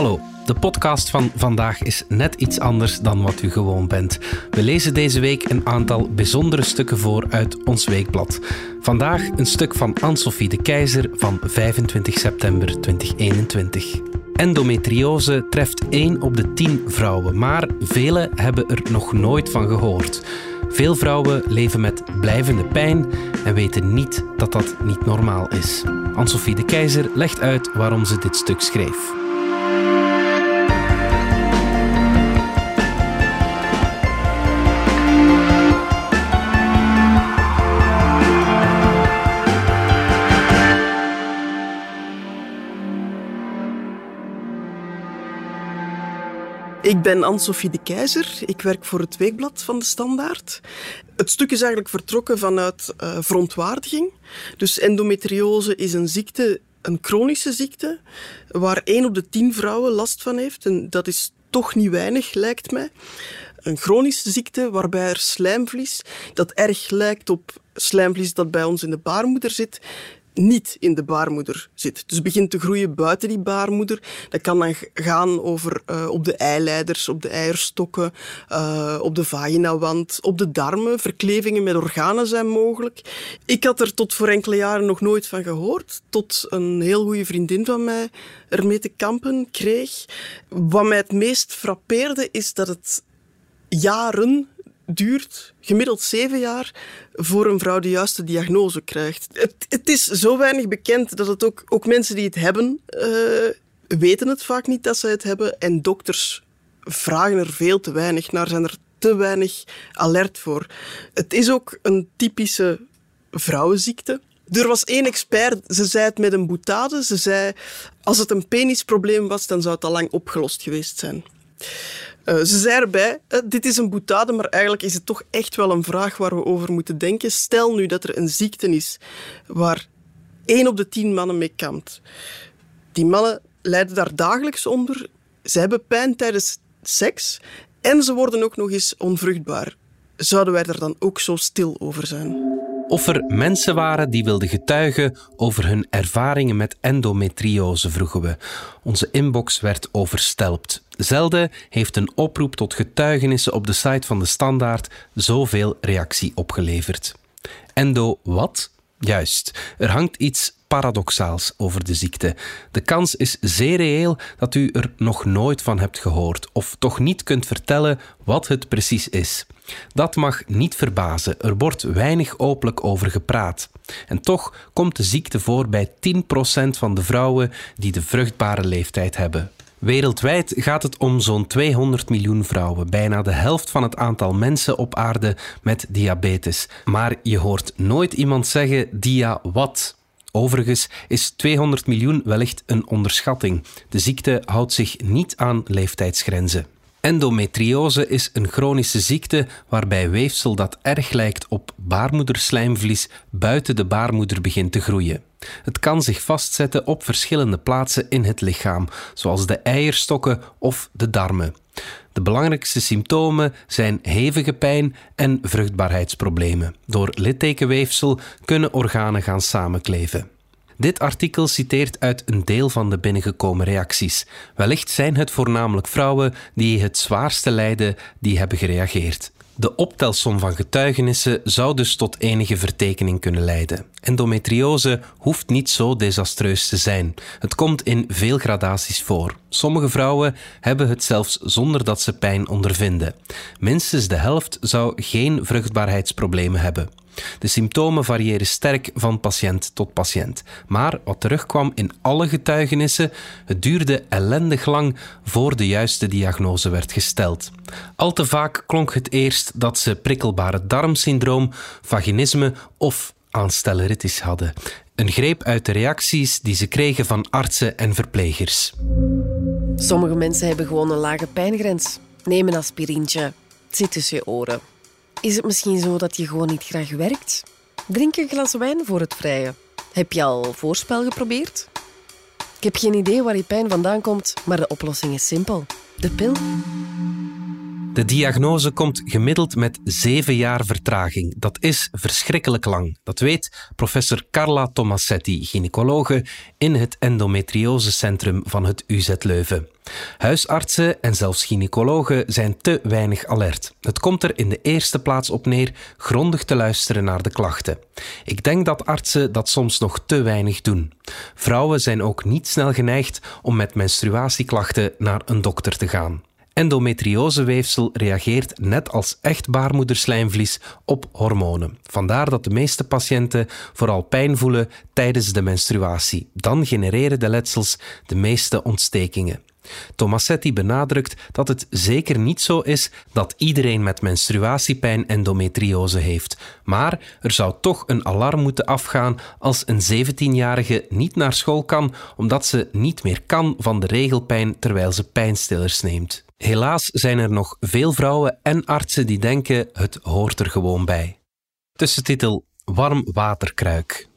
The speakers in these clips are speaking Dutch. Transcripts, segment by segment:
Hallo, de podcast van vandaag is net iets anders dan wat u gewoon bent. We lezen deze week een aantal bijzondere stukken voor uit ons weekblad. Vandaag een stuk van Anne-Sophie de Keizer van 25 september 2021. Endometriose treft 1 op de 10 vrouwen, maar velen hebben er nog nooit van gehoord. Veel vrouwen leven met blijvende pijn en weten niet dat dat niet normaal is. Anne-Sophie de Keizer legt uit waarom ze dit stuk schreef. Ik ben Anne-Sophie de Keizer. Ik werk voor het Weekblad van de Standaard. Het stuk is eigenlijk vertrokken vanuit uh, verontwaardiging. Dus endometriose is een ziekte, een chronische ziekte, waar één op de tien vrouwen last van heeft. En dat is toch niet weinig, lijkt mij. Een chronische ziekte waarbij er slijmvlies, dat erg lijkt op slijmvlies dat bij ons in de baarmoeder zit, niet in de baarmoeder zit. Dus begint te groeien buiten die baarmoeder. Dat kan dan gaan over uh, op de eileiders, op de eierstokken, uh, op de vaginawand, op de darmen. Verklevingen met organen zijn mogelijk. Ik had er tot voor enkele jaren nog nooit van gehoord, tot een heel goede vriendin van mij ermee te kampen kreeg. Wat mij het meest frappeerde is dat het jaren duurt gemiddeld zeven jaar voor een vrouw de juiste diagnose krijgt. Het, is zo weinig bekend dat het ook, ook mensen die het hebben, uh, weten het vaak niet dat ze het hebben. En dokters vragen er veel te weinig naar, zijn er te weinig alert voor. Het is ook een typische vrouwenziekte. Er was één expert, ze zei het met een boutade. Ze zei, als het een penisprobleem was, dan zou het al lang opgelost geweest zijn. Uh, ze zei erbij, uh, dit is een boetade, maar eigenlijk is het toch echt wel een vraag waar we over moeten denken. Stel nu dat er een ziekte is waar één op de tien mannen mee kampt. Die mannen lijden daar dagelijks onder. Ze hebben pijn tijdens seks en ze worden ook nog eens onvruchtbaar. Zouden wij er dan ook zo stil over zijn? Of er mensen waren die wilden getuigen over hun ervaringen met endometriose, vroegen we. Onze inbox werd overstelpt. Zelden heeft een oproep tot getuigenissen op de site van de Standaard zoveel reactie opgeleverd. Endo wat? Juist, er hangt iets paradoxaals over de ziekte. De kans is zeer reëel dat u er nog nooit van hebt gehoord of toch niet kunt vertellen wat het precies is. Dat mag niet verbazen, er wordt weinig openlijk over gepraat. En toch komt de ziekte voor bij 10% van de vrouwen die de vruchtbare leeftijd hebben. Wereldwijd gaat het om zo'n 200 miljoen vrouwen, bijna de helft van het aantal mensen op aarde met diabetes. Maar je hoort nooit iemand zeggen dia wat. Overigens is 200 miljoen wellicht een onderschatting. De ziekte houdt zich niet aan leeftijdsgrenzen. Endometriose is een chronische ziekte waarbij weefsel dat erg lijkt op baarmoederslijmvlies buiten de baarmoeder begint te groeien. Het kan zich vastzetten op verschillende plaatsen in het lichaam, zoals de eierstokken of de darmen. De belangrijkste symptomen zijn hevige pijn en vruchtbaarheidsproblemen. Door littekenweefsel kunnen organen gaan samenkleven. Dit artikel citeert uit een deel van de binnengekomen reacties. Wellicht zijn het voornamelijk vrouwen die het zwaarste lijden die hebben gereageerd. De optelsom van getuigenissen zou dus tot enige vertekening kunnen leiden. Endometriose hoeft niet zo desastreus te zijn. Het komt in veel gradaties voor. Sommige vrouwen hebben het zelfs zonder dat ze pijn ondervinden. Minstens de helft zou geen vruchtbaarheidsproblemen hebben. De symptomen variëren sterk van patiënt tot patiënt. Maar wat terugkwam in alle getuigenissen, het duurde ellendig lang voor de juiste diagnose werd gesteld. Al te vaak klonk het eerst dat ze prikkelbare darmsyndroom, vaginisme of aanstelleritis hadden. Een greep uit de reacties die ze kregen van artsen en verplegers. Sommige mensen hebben gewoon een lage pijngrens. Neem een aspirintje. Het zit tussen je oren. Is het misschien zo dat je gewoon niet graag werkt? Drink een glas wijn voor het vrije. Heb je al voorspel geprobeerd? Ik heb geen idee waar je pijn vandaan komt, maar de oplossing is simpel. De pil. De diagnose komt gemiddeld met zeven jaar vertraging. Dat is verschrikkelijk lang. Dat weet professor Carla Tomassetti, gynaecologe in het endometriosecentrum van het UZ Leuven. Huisartsen en zelfs gynaecologen zijn te weinig alert. Het komt er in de eerste plaats op neer grondig te luisteren naar de klachten. Ik denk dat artsen dat soms nog te weinig doen. Vrouwen zijn ook niet snel geneigd om met menstruatieklachten naar een dokter te gaan. Endometrioseweefsel reageert net als echt baarmoederslijmvlies op hormonen. Vandaar dat de meeste patiënten vooral pijn voelen tijdens de menstruatie. Dan genereren de letsels de meeste ontstekingen. Tomassetti benadrukt dat het zeker niet zo is dat iedereen met menstruatiepijn endometriose heeft. Maar er zou toch een alarm moeten afgaan als een 17-jarige niet naar school kan omdat ze niet meer kan van de regelpijn terwijl ze pijnstillers neemt. Helaas zijn er nog veel vrouwen en artsen die denken het hoort er gewoon bij. Tussentitel Warm waterkruik.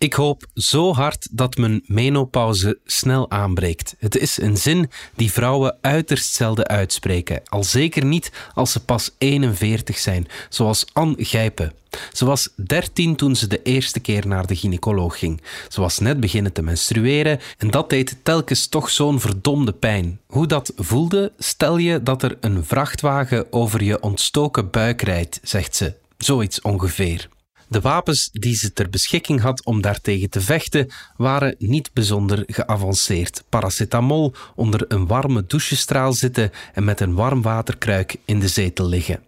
Ik hoop zo hard dat mijn menopauze snel aanbreekt. Het is een zin die vrouwen uiterst zelden uitspreken, al zeker niet als ze pas 41 zijn, zoals Anne Gijpen. Ze was 13 toen ze de eerste keer naar de gynaecoloog ging. Ze was net beginnen te menstrueren en dat deed telkens toch zo'n verdomde pijn. Hoe dat voelde, stel je dat er een vrachtwagen over je ontstoken buik rijdt, zegt ze. Zoiets ongeveer. De wapens die ze ter beschikking had om daartegen te vechten waren niet bijzonder geavanceerd. Paracetamol onder een warme douchestraal zitten en met een warm waterkruik in de zetel liggen.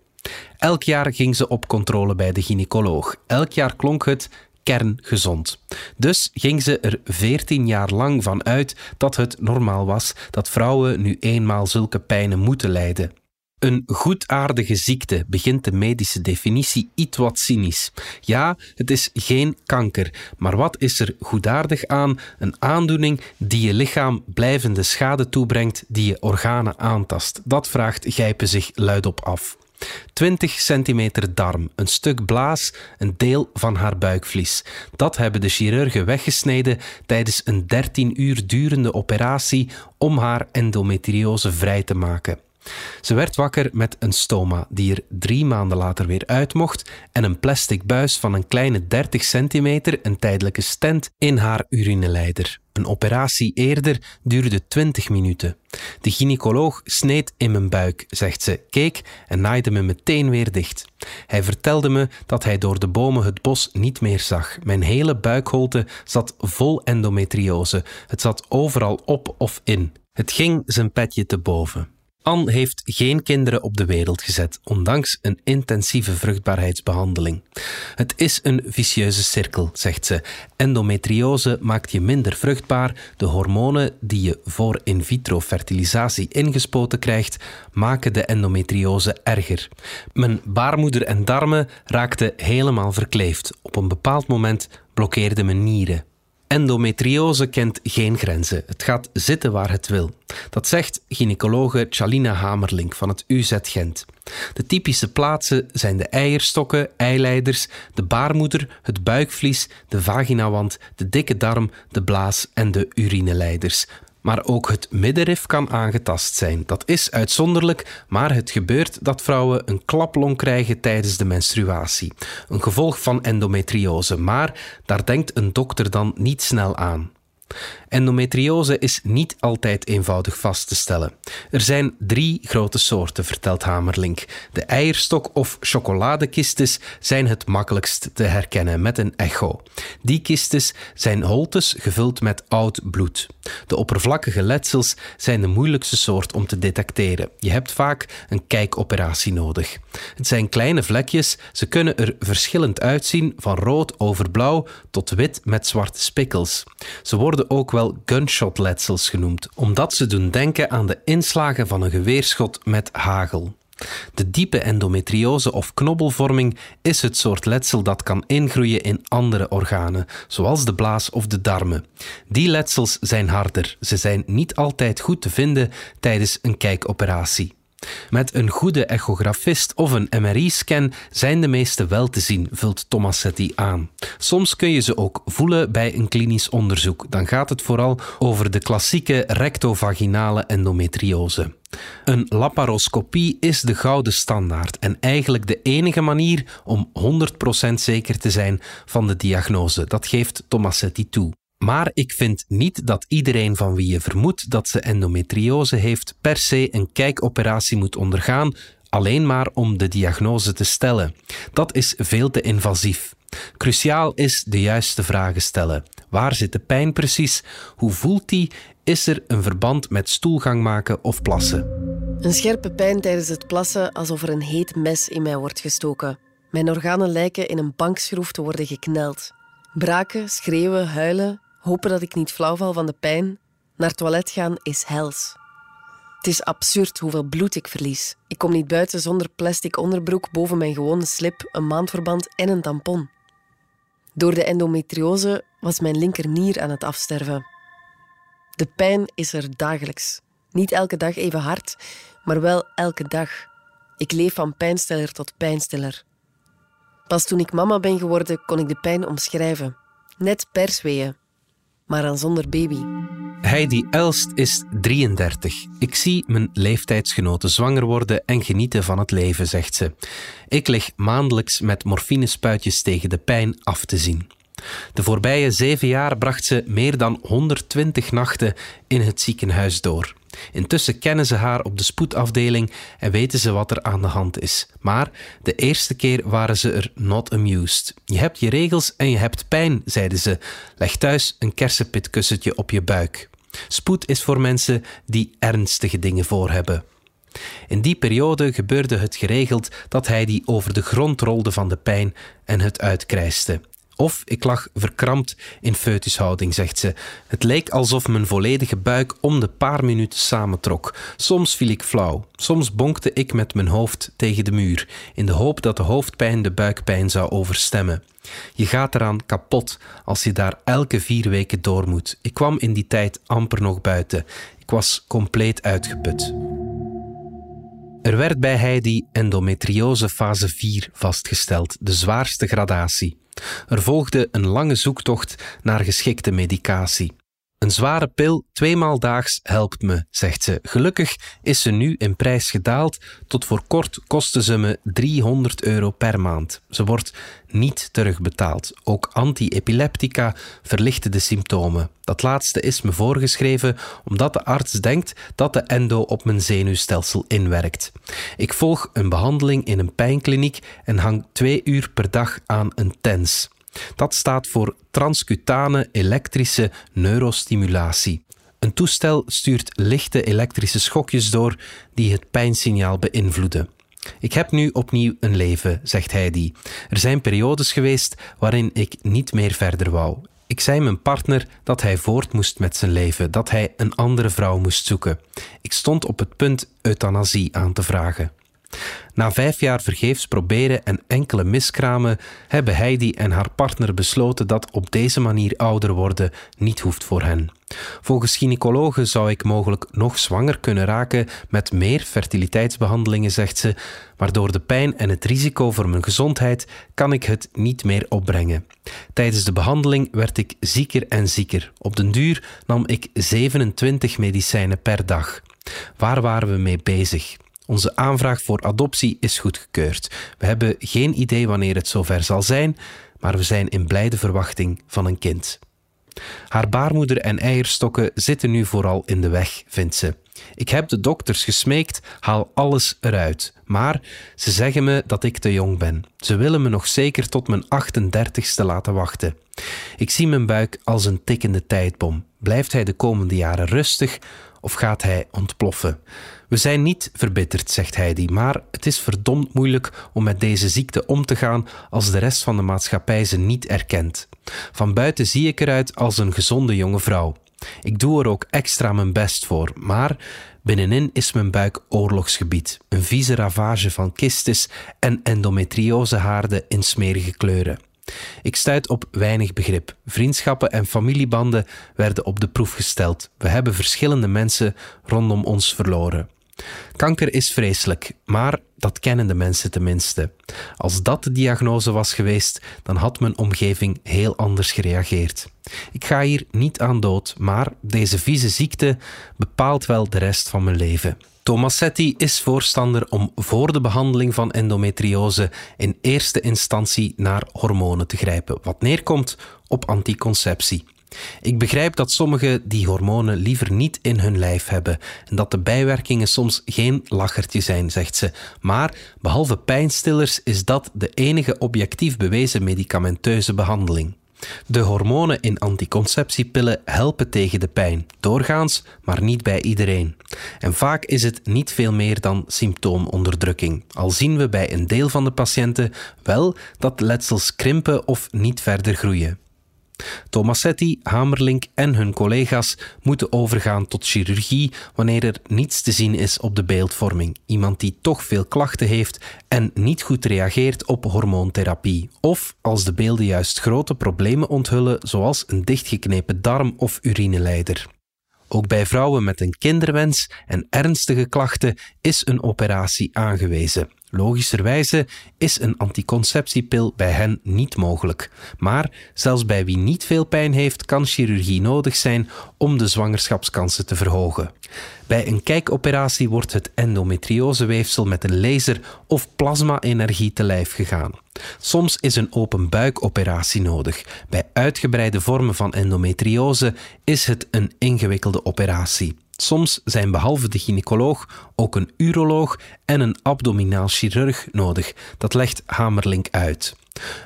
Elk jaar ging ze op controle bij de gynaecoloog. Elk jaar klonk het kerngezond. Dus ging ze er 14 jaar lang van uit dat het normaal was dat vrouwen nu eenmaal zulke pijnen moeten lijden. Een goedaardige ziekte begint de medische definitie iets wat cynisch. Ja, het is geen kanker, maar wat is er goedaardig aan een aandoening die je lichaam blijvende schade toebrengt, die je organen aantast? Dat vraagt Gijpen zich luidop af. 20 centimeter darm, een stuk blaas, een deel van haar buikvlies. Dat hebben de chirurgen weggesneden tijdens een 13 uur durende operatie om haar endometriose vrij te maken. Ze werd wakker met een stoma die er drie maanden later weer uit mocht en een plastic buis van een kleine 30 centimeter, een tijdelijke stent, in haar urineleider. Een operatie eerder duurde 20 minuten. De gynaecoloog sneed in mijn buik, zegt ze, keek en naaide me meteen weer dicht. Hij vertelde me dat hij door de bomen het bos niet meer zag. Mijn hele buikholte zat vol endometriose. Het zat overal op of in. Het ging zijn petje te boven. Anne heeft geen kinderen op de wereld gezet, ondanks een intensieve vruchtbaarheidsbehandeling. Het is een vicieuze cirkel, zegt ze. Endometriose maakt je minder vruchtbaar. De hormonen die je voor in vitro fertilisatie ingespoten krijgt, maken de endometriose erger. Mijn baarmoeder en darmen raakten helemaal verkleefd. Op een bepaald moment blokkeerden mijn nieren. Endometriose kent geen grenzen. Het gaat zitten waar het wil. Dat zegt gynaecologe Chalina Hamerlink van het UZ Gent. De typische plaatsen zijn de eierstokken, eileiders, de baarmoeder, het buikvlies, de vaginawand, de dikke darm, de blaas en de urineleiders. Maar ook het middenrif kan aangetast zijn. Dat is uitzonderlijk, maar het gebeurt dat vrouwen een klaplong krijgen tijdens de menstruatie. Een gevolg van endometriose, maar daar denkt een dokter dan niet snel aan. Endometriose is niet altijd eenvoudig vast te stellen. Er zijn drie grote soorten, vertelt Hamerlink. De eierstok- of chocoladekistes zijn het makkelijkst te herkennen met een echo. Die kistes zijn holtes gevuld met oud bloed. De oppervlakkige letsels zijn de moeilijkste soort om te detecteren. Je hebt vaak een kijkoperatie nodig. Het zijn kleine vlekjes, ze kunnen er verschillend uitzien, van rood over blauw tot wit met zwarte spikkels. Ze ook wel gunshotletsels genoemd, omdat ze doen denken aan de inslagen van een geweerschot met hagel. De diepe endometriose of knobbelvorming is het soort letsel dat kan ingroeien in andere organen, zoals de blaas of de darmen. Die letsels zijn harder, ze zijn niet altijd goed te vinden tijdens een kijkoperatie. Met een goede echografist of een MRI-scan zijn de meeste wel te zien, vult Tomassetti aan. Soms kun je ze ook voelen bij een klinisch onderzoek. Dan gaat het vooral over de klassieke rectovaginale endometriose. Een laparoscopie is de gouden standaard en eigenlijk de enige manier om 100% zeker te zijn van de diagnose. Dat geeft Tomassetti toe. Maar ik vind niet dat iedereen van wie je vermoedt dat ze endometriose heeft per se een kijkoperatie moet ondergaan, alleen maar om de diagnose te stellen. Dat is veel te invasief. Cruciaal is de juiste vragen stellen. Waar zit de pijn precies? Hoe voelt die? Is er een verband met stoelgang maken of plassen? Een scherpe pijn tijdens het plassen alsof er een heet mes in mij wordt gestoken. Mijn organen lijken in een bankschroef te worden gekneld. Braken, schreeuwen, huilen, hopen dat ik niet flauw val van de pijn. Naar toilet gaan is hels. Het is absurd hoeveel bloed ik verlies. Ik kom niet buiten zonder plastic onderbroek boven mijn gewone slip, een maandverband en een tampon. Door de endometriose was mijn linkernier aan het afsterven. De pijn is er dagelijks. Niet elke dag even hard, maar wel elke dag. Ik leef van pijnstiller tot pijnstiller. Pas toen ik mama ben geworden, kon ik de pijn omschrijven. Net persweeën, maar dan zonder baby. Heidi Elst is 33. Ik zie mijn leeftijdsgenoten zwanger worden en genieten van het leven, zegt ze. Ik lig maandelijks met morfinespuitjes tegen de pijn af te zien. De voorbije zeven jaar bracht ze meer dan 120 nachten in het ziekenhuis door. Intussen kennen ze haar op de spoedafdeling en weten ze wat er aan de hand is. Maar de eerste keer waren ze er not amused. Je hebt je regels en je hebt pijn, zeiden ze. Leg thuis een kersenpitkussentje op je buik. Spoed is voor mensen die ernstige dingen voor hebben. In die periode gebeurde het geregeld dat hij die over de grond rolde van de pijn en het uitkrijste. Of ik lag verkrampt in foetushouding, zegt ze. Het leek alsof mijn volledige buik om de paar minuten samentrok. Soms viel ik flauw. Soms bonkte ik met mijn hoofd tegen de muur, in de hoop dat de hoofdpijn de buikpijn zou overstemmen. Je gaat eraan kapot als je daar elke vier weken door moet. Ik kwam in die tijd amper nog buiten. Ik was compleet uitgeput. Er werd bij Heidi endometriose fase 4 vastgesteld, de zwaarste gradatie. Er volgde een lange zoektocht naar geschikte medicatie. Een zware pil tweemaal daags helpt me, zegt ze. Gelukkig is ze nu in prijs gedaald. Tot voor kort kostte ze me 300 euro per maand. Ze wordt niet terugbetaald. Ook anti-epileptica verlichten de symptomen. Dat laatste is me voorgeschreven omdat de arts denkt dat de endo op mijn zenuwstelsel inwerkt. Ik volg een behandeling in een pijnkliniek en hang twee uur per dag aan een TENS. Dat staat voor transcutane elektrische neurostimulatie. Een toestel stuurt lichte elektrische schokjes door die het pijnsignaal beïnvloeden. Ik heb nu opnieuw een leven, zegt Heidi. Er zijn periodes geweest waarin ik niet meer verder wou. Ik zei mijn partner dat hij voort moest met zijn leven, dat hij een andere vrouw moest zoeken. Ik stond op het punt euthanasie aan te vragen. Na vijf jaar vergeefs proberen en enkele miskramen hebben Heidi en haar partner besloten dat op deze manier ouder worden niet hoeft voor hen. Volgens gynaecologen zou ik mogelijk nog zwanger kunnen raken met meer fertiliteitsbehandelingen, zegt ze, maar door de pijn en het risico voor mijn gezondheid kan ik het niet meer opbrengen. Tijdens de behandeling werd ik zieker en zieker. Op den duur nam ik 27 medicijnen per dag. Waar waren we mee bezig? Onze aanvraag voor adoptie is goedgekeurd. We hebben geen idee wanneer het zover zal zijn, maar we zijn in blijde verwachting van een kind. Haar baarmoeder en eierstokken zitten nu vooral in de weg, vindt ze. Ik heb de dokters gesmeekt, haal alles eruit. Maar ze zeggen me dat ik te jong ben. Ze willen me nog zeker tot mijn 38ste laten wachten. Ik zie mijn buik als een tikkende tijdbom. Blijft hij de komende jaren rustig of gaat hij ontploffen? We zijn niet verbitterd, zegt Heidi, maar het is verdomd moeilijk om met deze ziekte om te gaan als de rest van de maatschappij ze niet erkent. Van buiten zie ik eruit als een gezonde jonge vrouw. Ik doe er ook extra mijn best voor, maar binnenin is mijn buik oorlogsgebied. Een vieze ravage van kistes en endometriosehaarden in smerige kleuren. Ik stuit op weinig begrip. Vriendschappen en familiebanden werden op de proef gesteld. We hebben verschillende mensen rondom ons verloren. Kanker is vreselijk, maar dat kennen de mensen tenminste. Als dat de diagnose was geweest, dan had mijn omgeving heel anders gereageerd. Ik ga hier niet aan dood, maar deze vieze ziekte bepaalt wel de rest van mijn leven. Tomassetti is voorstander om voor de behandeling van endometriose in eerste instantie naar hormonen te grijpen, wat neerkomt op anticonceptie. Ik begrijp dat sommigen die hormonen liever niet in hun lijf hebben en dat de bijwerkingen soms geen lachertje zijn, zegt ze. Maar behalve pijnstillers is dat de enige objectief bewezen medicamenteuze behandeling. De hormonen in anticonceptiepillen helpen tegen de pijn, doorgaans, maar niet bij iedereen. En vaak is het niet veel meer dan symptoomonderdrukking, al zien we bij een deel van de patiënten wel dat letsels krimpen of niet verder groeien. Tomassetti, Hamerlink en hun collega's moeten overgaan tot chirurgie wanneer er niets te zien is op de beeldvorming. Iemand die toch veel klachten heeft en niet goed reageert op hormoontherapie. Of als de beelden juist grote problemen onthullen, zoals een dichtgeknepen darm of urineleider. Ook bij vrouwen met een kinderwens en ernstige klachten is een operatie aangewezen. Logischerwijze is een anticonceptiepil bij hen niet mogelijk. Maar zelfs bij wie niet veel pijn heeft, kan chirurgie nodig zijn om de zwangerschapskansen te verhogen. Bij een kijkoperatie wordt het endometrioseweefsel met een laser of plasma-energie te lijf gegaan. Soms is een open buikoperatie nodig. Bij uitgebreide vormen van endometriose is het een ingewikkelde operatie. Soms zijn behalve de gynaecoloog ook een uroloog en een abdominaal chirurg nodig. Dat legt Hamerlink uit.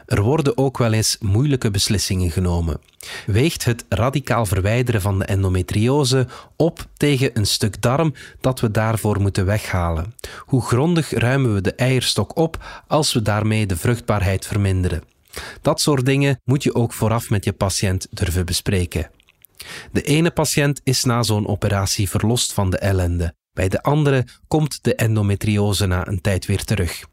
Er worden ook wel eens moeilijke beslissingen genomen. Weegt het radicaal verwijderen van de endometriose op tegen een stuk darm dat we daarvoor moeten weghalen? Hoe grondig ruimen we de eierstok op als we daarmee de vruchtbaarheid verminderen? Dat soort dingen moet je ook vooraf met je patiënt durven bespreken. De ene patiënt is na zo'n operatie verlost van de ellende. Bij de andere komt de endometriose na een tijd weer terug.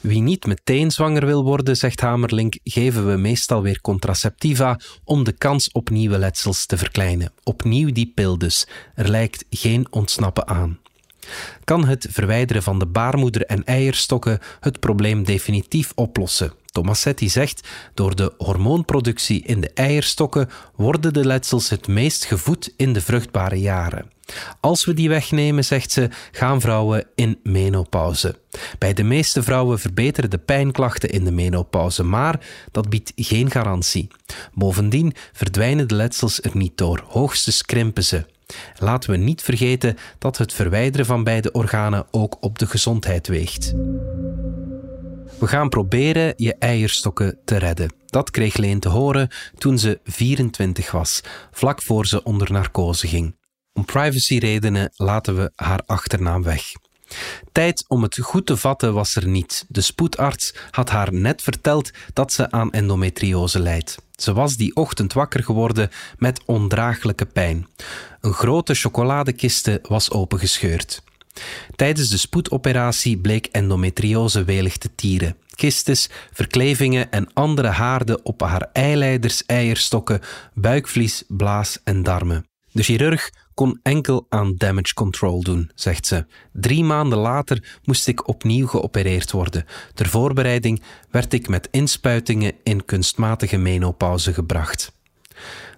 Wie niet meteen zwanger wil worden, zegt Hamerlink, geven we meestal weer contraceptiva om de kans op nieuwe letsels te verkleinen. Opnieuw die pil dus. Er lijkt geen ontsnappen aan. Kan het verwijderen van de baarmoeder en eierstokken het probleem definitief oplossen? Tomassetti zegt, door de hormoonproductie in de eierstokken worden de letsels het meest gevoed in de vruchtbare jaren. Als we die wegnemen, zegt ze, gaan vrouwen in menopauze. Bij de meeste vrouwen verbeteren de pijnklachten in de menopauze, maar dat biedt geen garantie. Bovendien verdwijnen de letsels er niet door, hoogstens krimpen ze. Laten we niet vergeten dat het verwijderen van beide organen ook op de gezondheid weegt. We gaan proberen je eierstokken te redden. Dat kreeg Leen te horen toen ze 24 was, vlak voor ze onder narcose ging. Om privacyredenen laten we haar achternaam weg. Tijd om het goed te vatten was er niet. De spoedarts had haar net verteld dat ze aan endometriose leidt. Ze was die ochtend wakker geworden met ondraaglijke pijn. Een grote chocoladekiste was opengescheurd. Tijdens de spoedoperatie bleek endometriose welig te tieren. Kistes, verklevingen en andere haarden op haar eileiders, eierstokken, buikvlies, blaas en darmen. De chirurg kon enkel aan damage control doen, zegt ze. Drie maanden later moest ik opnieuw geopereerd worden. Ter voorbereiding werd ik met inspuitingen in kunstmatige menopauze gebracht.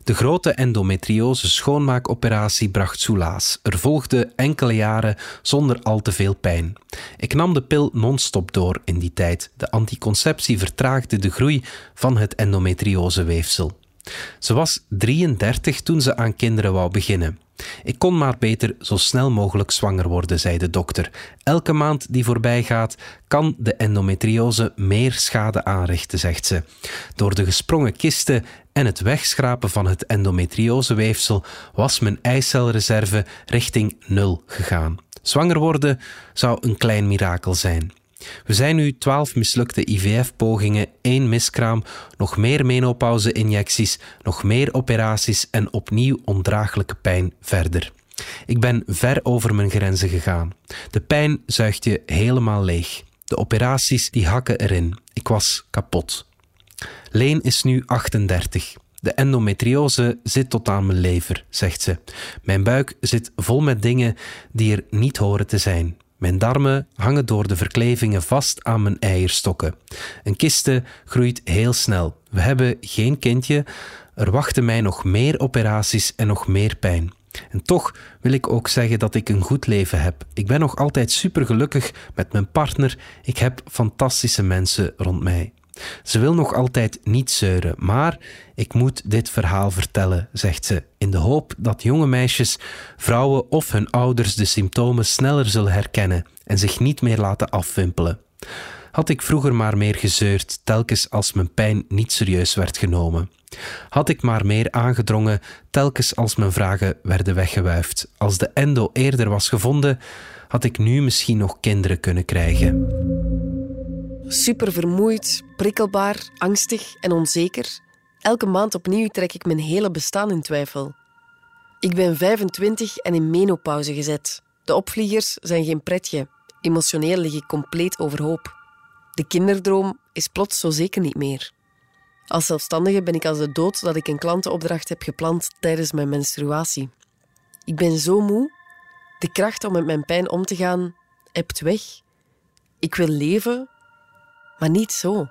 De grote endometriose schoonmaakoperatie bracht soelaas. Er volgden enkele jaren zonder al te veel pijn. Ik nam de pil non-stop door in die tijd. De anticonceptie vertraagde de groei van het endometrioseweefsel. Ze was 33 toen ze aan kinderen wou beginnen. Ik kon maar beter zo snel mogelijk zwanger worden, zei de dokter. Elke maand die voorbij gaat, kan de endometriose meer schade aanrichten, zegt ze. Door de gesprongen kisten en het wegschrapen van het endometrioseweefsel was mijn eicelreserve richting nul gegaan. Zwanger worden zou een klein mirakel zijn. We zijn nu 12 mislukte IVF-pogingen, één miskraam, nog meer menopauze-injecties, nog meer operaties en opnieuw ondraaglijke pijn verder. Ik ben ver over mijn grenzen gegaan. De pijn zuigt je helemaal leeg. De operaties die hakken erin. Ik was kapot. Leen is nu 38. De endometriose zit tot aan mijn lever, zegt ze. Mijn buik zit vol met dingen die er niet horen te zijn. Mijn darmen hangen door de verklevingen vast aan mijn eierstokken. Een kiste groeit heel snel. We hebben geen kindje. Er wachten mij nog meer operaties en nog meer pijn. En toch wil ik ook zeggen dat ik een goed leven heb. Ik ben nog altijd supergelukkig met mijn partner. Ik heb fantastische mensen rond mij. Ze wil nog altijd niet zeuren, maar ik moet dit verhaal vertellen, zegt ze, in de hoop dat jonge meisjes, vrouwen of hun ouders de symptomen sneller zullen herkennen en zich niet meer laten afwimpelen. Had ik vroeger maar meer gezeurd, telkens als mijn pijn niet serieus werd genomen. Had ik maar meer aangedrongen, telkens als mijn vragen werden weggewuifd. Als de endo eerder was gevonden, had ik nu misschien nog kinderen kunnen krijgen. Super vermoeid, prikkelbaar, angstig en onzeker. Elke maand opnieuw trek ik mijn hele bestaan in twijfel. Ik ben 25 en in menopauze gezet. De opvliegers zijn geen pretje. Emotioneel lig ik compleet overhoop. De kinderdroom is plots zo zeker niet meer. Als zelfstandige ben ik als de dood dat ik een klantenopdracht heb gepland tijdens mijn menstruatie. Ik ben zo moe. De kracht om met mijn pijn om te gaan hebt weg. Ik wil leven, maar niet zo.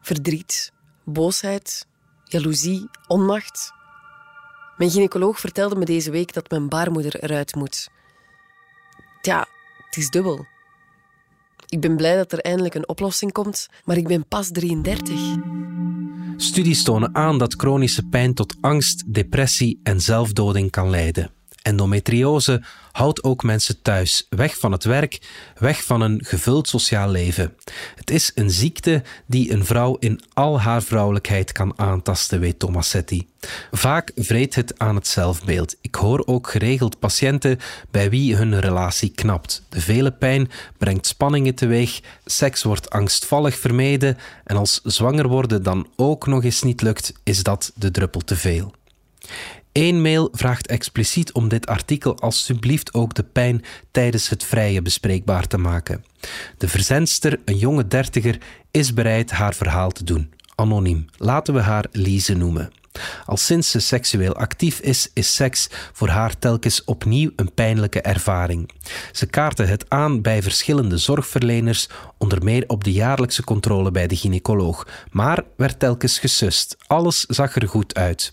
Verdriet, boosheid, jaloezie, onmacht. Mijn gynaecoloog vertelde me deze week dat mijn baarmoeder eruit moet. Ja, het is dubbel. Ik ben blij dat er eindelijk een oplossing komt, maar ik ben pas 33. Studies tonen aan dat chronische pijn tot angst, depressie en zelfdoding kan leiden. Endometriose houdt ook mensen thuis, weg van het werk, weg van een gevuld sociaal leven. Het is een ziekte die een vrouw in al haar vrouwelijkheid kan aantasten, weet Tomasetti. Vaak vreet het aan het zelfbeeld. Ik hoor ook geregeld patiënten bij wie hun relatie knapt. De vele pijn brengt spanningen teweeg, seks wordt angstvallig vermeden en als zwanger worden dan ook nog eens niet lukt, is dat de druppel te veel. Eén mail vraagt expliciet om dit artikel alsjeblieft ook de pijn tijdens het vrije bespreekbaar te maken. De verzendster, een jonge dertiger, is bereid haar verhaal te doen. Anoniem. Laten we haar Lise noemen. Al sinds ze seksueel actief is, is seks voor haar telkens opnieuw een pijnlijke ervaring. Ze kaartte het aan bij verschillende zorgverleners, onder meer op de jaarlijkse controle bij de gynaecoloog, maar werd telkens gesust. Alles zag er goed uit.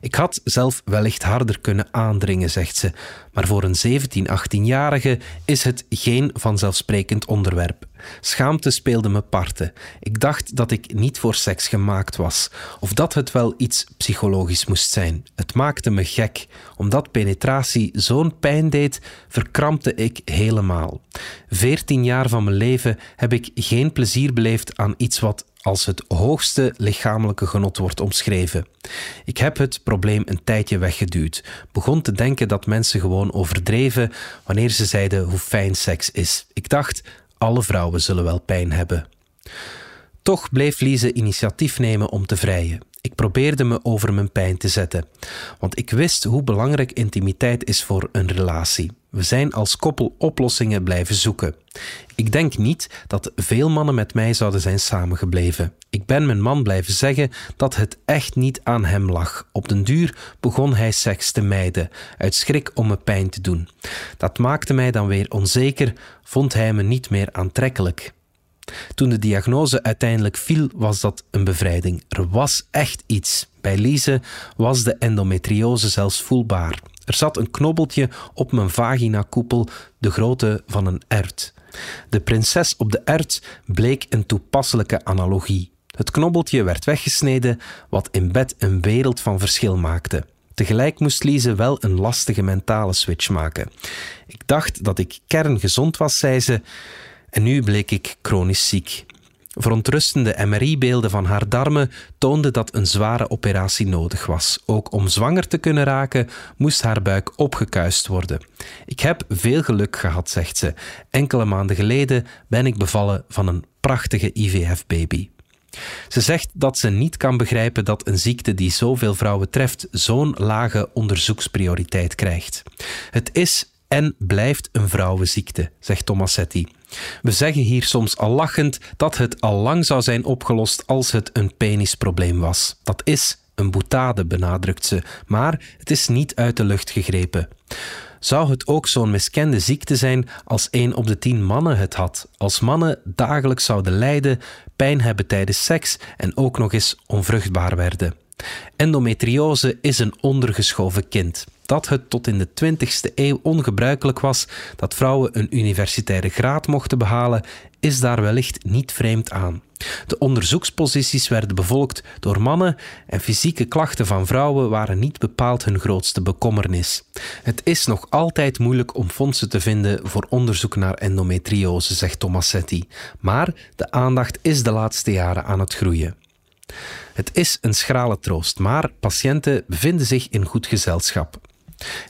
Ik had zelf wellicht harder kunnen aandringen, zegt ze, maar voor een 17, 18-jarige is het geen vanzelfsprekend onderwerp. Schaamte speelde me parten. Ik dacht dat ik niet voor seks gemaakt was, of dat het wel iets psychologisch moest zijn. Het maakte me gek. Omdat penetratie zo'n pijn deed, verkrampte ik helemaal. Veertien jaar van mijn leven heb ik geen plezier beleefd aan iets wat als het hoogste lichamelijke genot wordt omschreven. Ik heb het probleem een tijdje weggeduwd, begon te denken dat mensen gewoon overdreven wanneer ze zeiden hoe fijn seks is. Ik dacht, alle vrouwen zullen wel pijn hebben. Toch bleef Lise initiatief nemen om te vrijen. Ik probeerde me over mijn pijn te zetten, want ik wist hoe belangrijk intimiteit is voor een relatie. We zijn als koppel oplossingen blijven zoeken. Ik denk niet dat veel mannen met mij zouden zijn samengebleven. Ik ben mijn man blijven zeggen dat het echt niet aan hem lag. Op den duur begon hij seks te mijden, uit schrik om me pijn te doen. Dat maakte mij dan weer onzeker, vond hij me niet meer aantrekkelijk. Toen de diagnose uiteindelijk viel, was dat een bevrijding. Er was echt iets. Bij Lise was de endometriose zelfs voelbaar. Er zat een knobbeltje op mijn vaginakoepel, de grootte van een ert. De prinses op de ert bleek een toepasselijke analogie. Het knobbeltje werd weggesneden, wat in bed een wereld van verschil maakte. Tegelijk moest Lise wel een lastige mentale switch maken. Ik dacht dat ik kerngezond was, zei ze, en nu bleek ik chronisch ziek. Verontrustende MRI-beelden van haar darmen toonden dat een zware operatie nodig was. Ook om zwanger te kunnen raken, moest haar buik opgekuist worden. Ik heb veel geluk gehad, zegt ze. Enkele maanden geleden ben ik bevallen van een prachtige IVF-baby. Ze zegt dat ze niet kan begrijpen dat een ziekte die zoveel vrouwen treft zo'n lage onderzoeksprioriteit krijgt. Het is en blijft een vrouwenziekte, zegt Tomasetti. We zeggen hier soms al lachend dat het al lang zou zijn opgelost als het een penisprobleem was. Dat is een boetade, benadrukt ze, maar het is niet uit de lucht gegrepen. Zou het ook zo'n miskende ziekte zijn als één op de tien mannen het had? Als mannen dagelijks zouden lijden, pijn hebben tijdens seks en ook nog eens onvruchtbaar werden. Endometriose is een ondergeschoven kind. Dat het tot in de 20e eeuw ongebruikelijk was dat vrouwen een universitaire graad mochten behalen, is daar wellicht niet vreemd aan. De onderzoeksposities werden bevolkt door mannen en fysieke klachten van vrouwen waren niet bepaald hun grootste bekommernis. Het is nog altijd moeilijk om fondsen te vinden voor onderzoek naar endometriose, zegt Tomassetti, maar de aandacht is de laatste jaren aan het groeien. Het is een schrale troost, maar patiënten bevinden zich in goed gezelschap.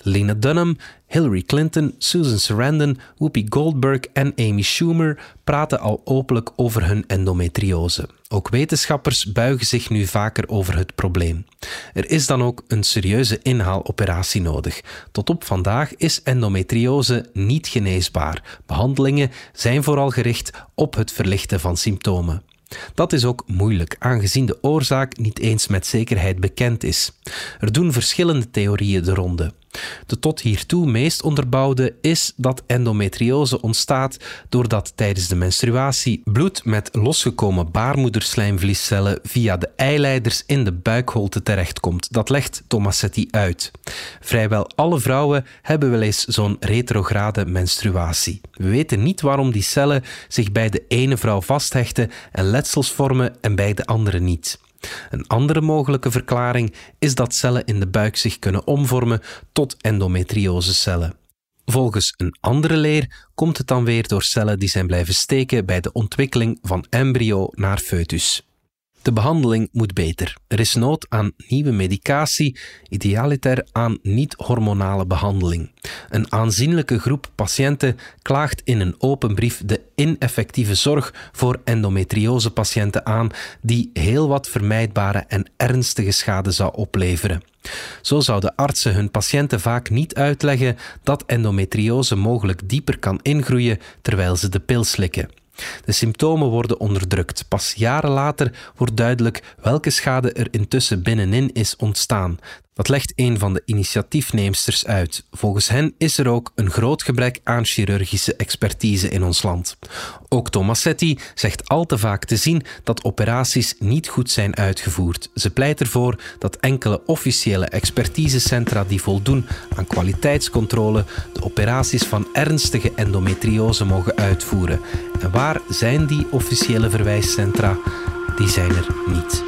Lena Dunham, Hillary Clinton, Susan Sarandon, Whoopi Goldberg en Amy Schumer praten al openlijk over hun endometriose. Ook wetenschappers buigen zich nu vaker over het probleem. Er is dan ook een serieuze inhaaloperatie nodig. Tot op vandaag is endometriose niet geneesbaar. Behandelingen zijn vooral gericht op het verlichten van symptomen. Dat is ook moeilijk, aangezien de oorzaak niet eens met zekerheid bekend is. Er doen verschillende theorieën de ronde. De tot hiertoe meest onderbouwde is dat endometriose ontstaat doordat tijdens de menstruatie bloed met losgekomen baarmoederslijmvliescellen via de eileiders in de buikholte terechtkomt. Dat legt Tomassetti uit. Vrijwel alle vrouwen hebben wel eens zo'n retrograde menstruatie. We weten niet waarom die cellen zich bij de ene vrouw vasthechten en letsels vormen en bij de andere niet. Een andere mogelijke verklaring is dat cellen in de buik zich kunnen omvormen tot endometriosecellen. Volgens een andere leer komt het dan weer door cellen die zijn blijven steken bij de ontwikkeling van embryo naar foetus. De behandeling moet beter. Er is nood aan nieuwe medicatie, idealiter aan niet-hormonale behandeling. Een aanzienlijke groep patiënten klaagt in een open brief de ineffectieve zorg voor endometriosepatiënten aan, die heel wat vermijdbare en ernstige schade zou opleveren. Zo zouden artsen hun patiënten vaak niet uitleggen dat endometriose mogelijk dieper kan ingroeien terwijl ze de pil slikken. De symptomen worden onderdrukt. Pas jaren later wordt duidelijk welke schade er intussen binnenin is ontstaan. Dat legt een van de initiatiefneemsters uit. Volgens hen is er ook een groot gebrek aan chirurgische expertise in ons land. Ook Tomassetti zegt al te vaak te zien dat operaties niet goed zijn uitgevoerd. Ze pleit ervoor dat enkele officiële expertisecentra die voldoen aan kwaliteitscontrole de operaties van ernstige endometriose mogen uitvoeren. En zijn die officiële verwijscentra? Die zijn er niet.